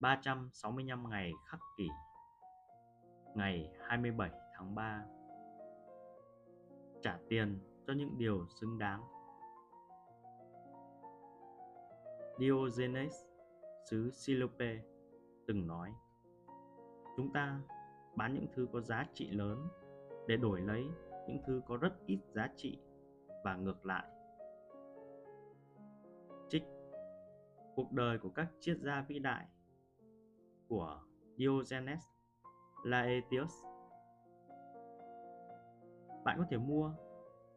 365 ngày khắc kỷ, Ngày 27 tháng 3 Trả tiền cho những điều xứng đáng. Diogenes, xứ Silope từng nói, Chúng ta bán những thứ có giá trị lớn để đổi lấy những thứ có rất ít giá trị và ngược lại. Trích. Cuộc đời của các triết gia vĩ đại của Diogenes Laetius. Bạn có thể mua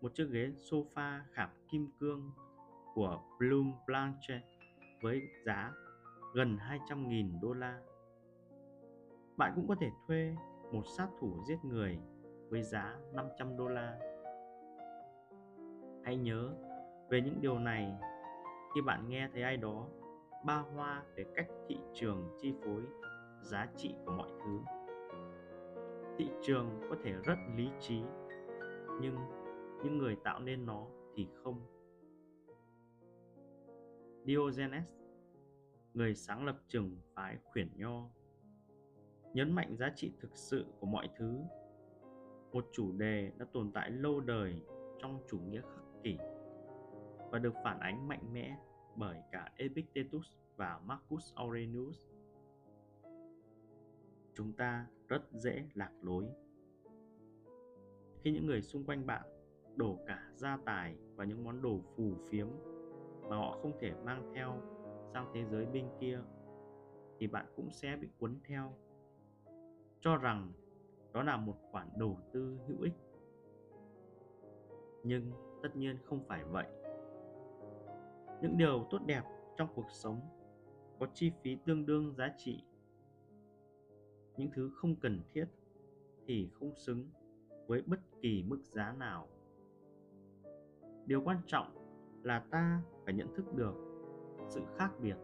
một chiếc ghế sofa khảm kim cương của Bloom Blanche với giá gần 200.000 đô la. Bạn cũng có thể thuê một sát thủ giết người với giá 500 đô la. Hãy nhớ về những điều này khi bạn nghe thấy ai đó ba hoa về cách thị trường chi phối giá trị của mọi thứ. Thị trường có thể rất lý trí, nhưng những người tạo nên nó thì không. Diogenes, người sáng lập trường phái khuyển nho, nhấn mạnh giá trị thực sự của mọi thứ một chủ đề đã tồn tại lâu đời trong chủ nghĩa khắc kỷ và được phản ánh mạnh mẽ bởi cả Epictetus và Marcus Aurelius. Chúng ta rất dễ lạc lối. Khi những người xung quanh bạn đổ cả gia tài và những món đồ phù phiếm mà họ không thể mang theo sang thế giới bên kia, thì bạn cũng sẽ bị cuốn theo cho rằng đó là một khoản đầu tư hữu ích nhưng tất nhiên không phải vậy những điều tốt đẹp trong cuộc sống có chi phí tương đương giá trị. Những thứ không cần thiết thì không xứng với bất kỳ mức giá nào. Điều quan trọng là ta phải nhận thức được sự khác biệt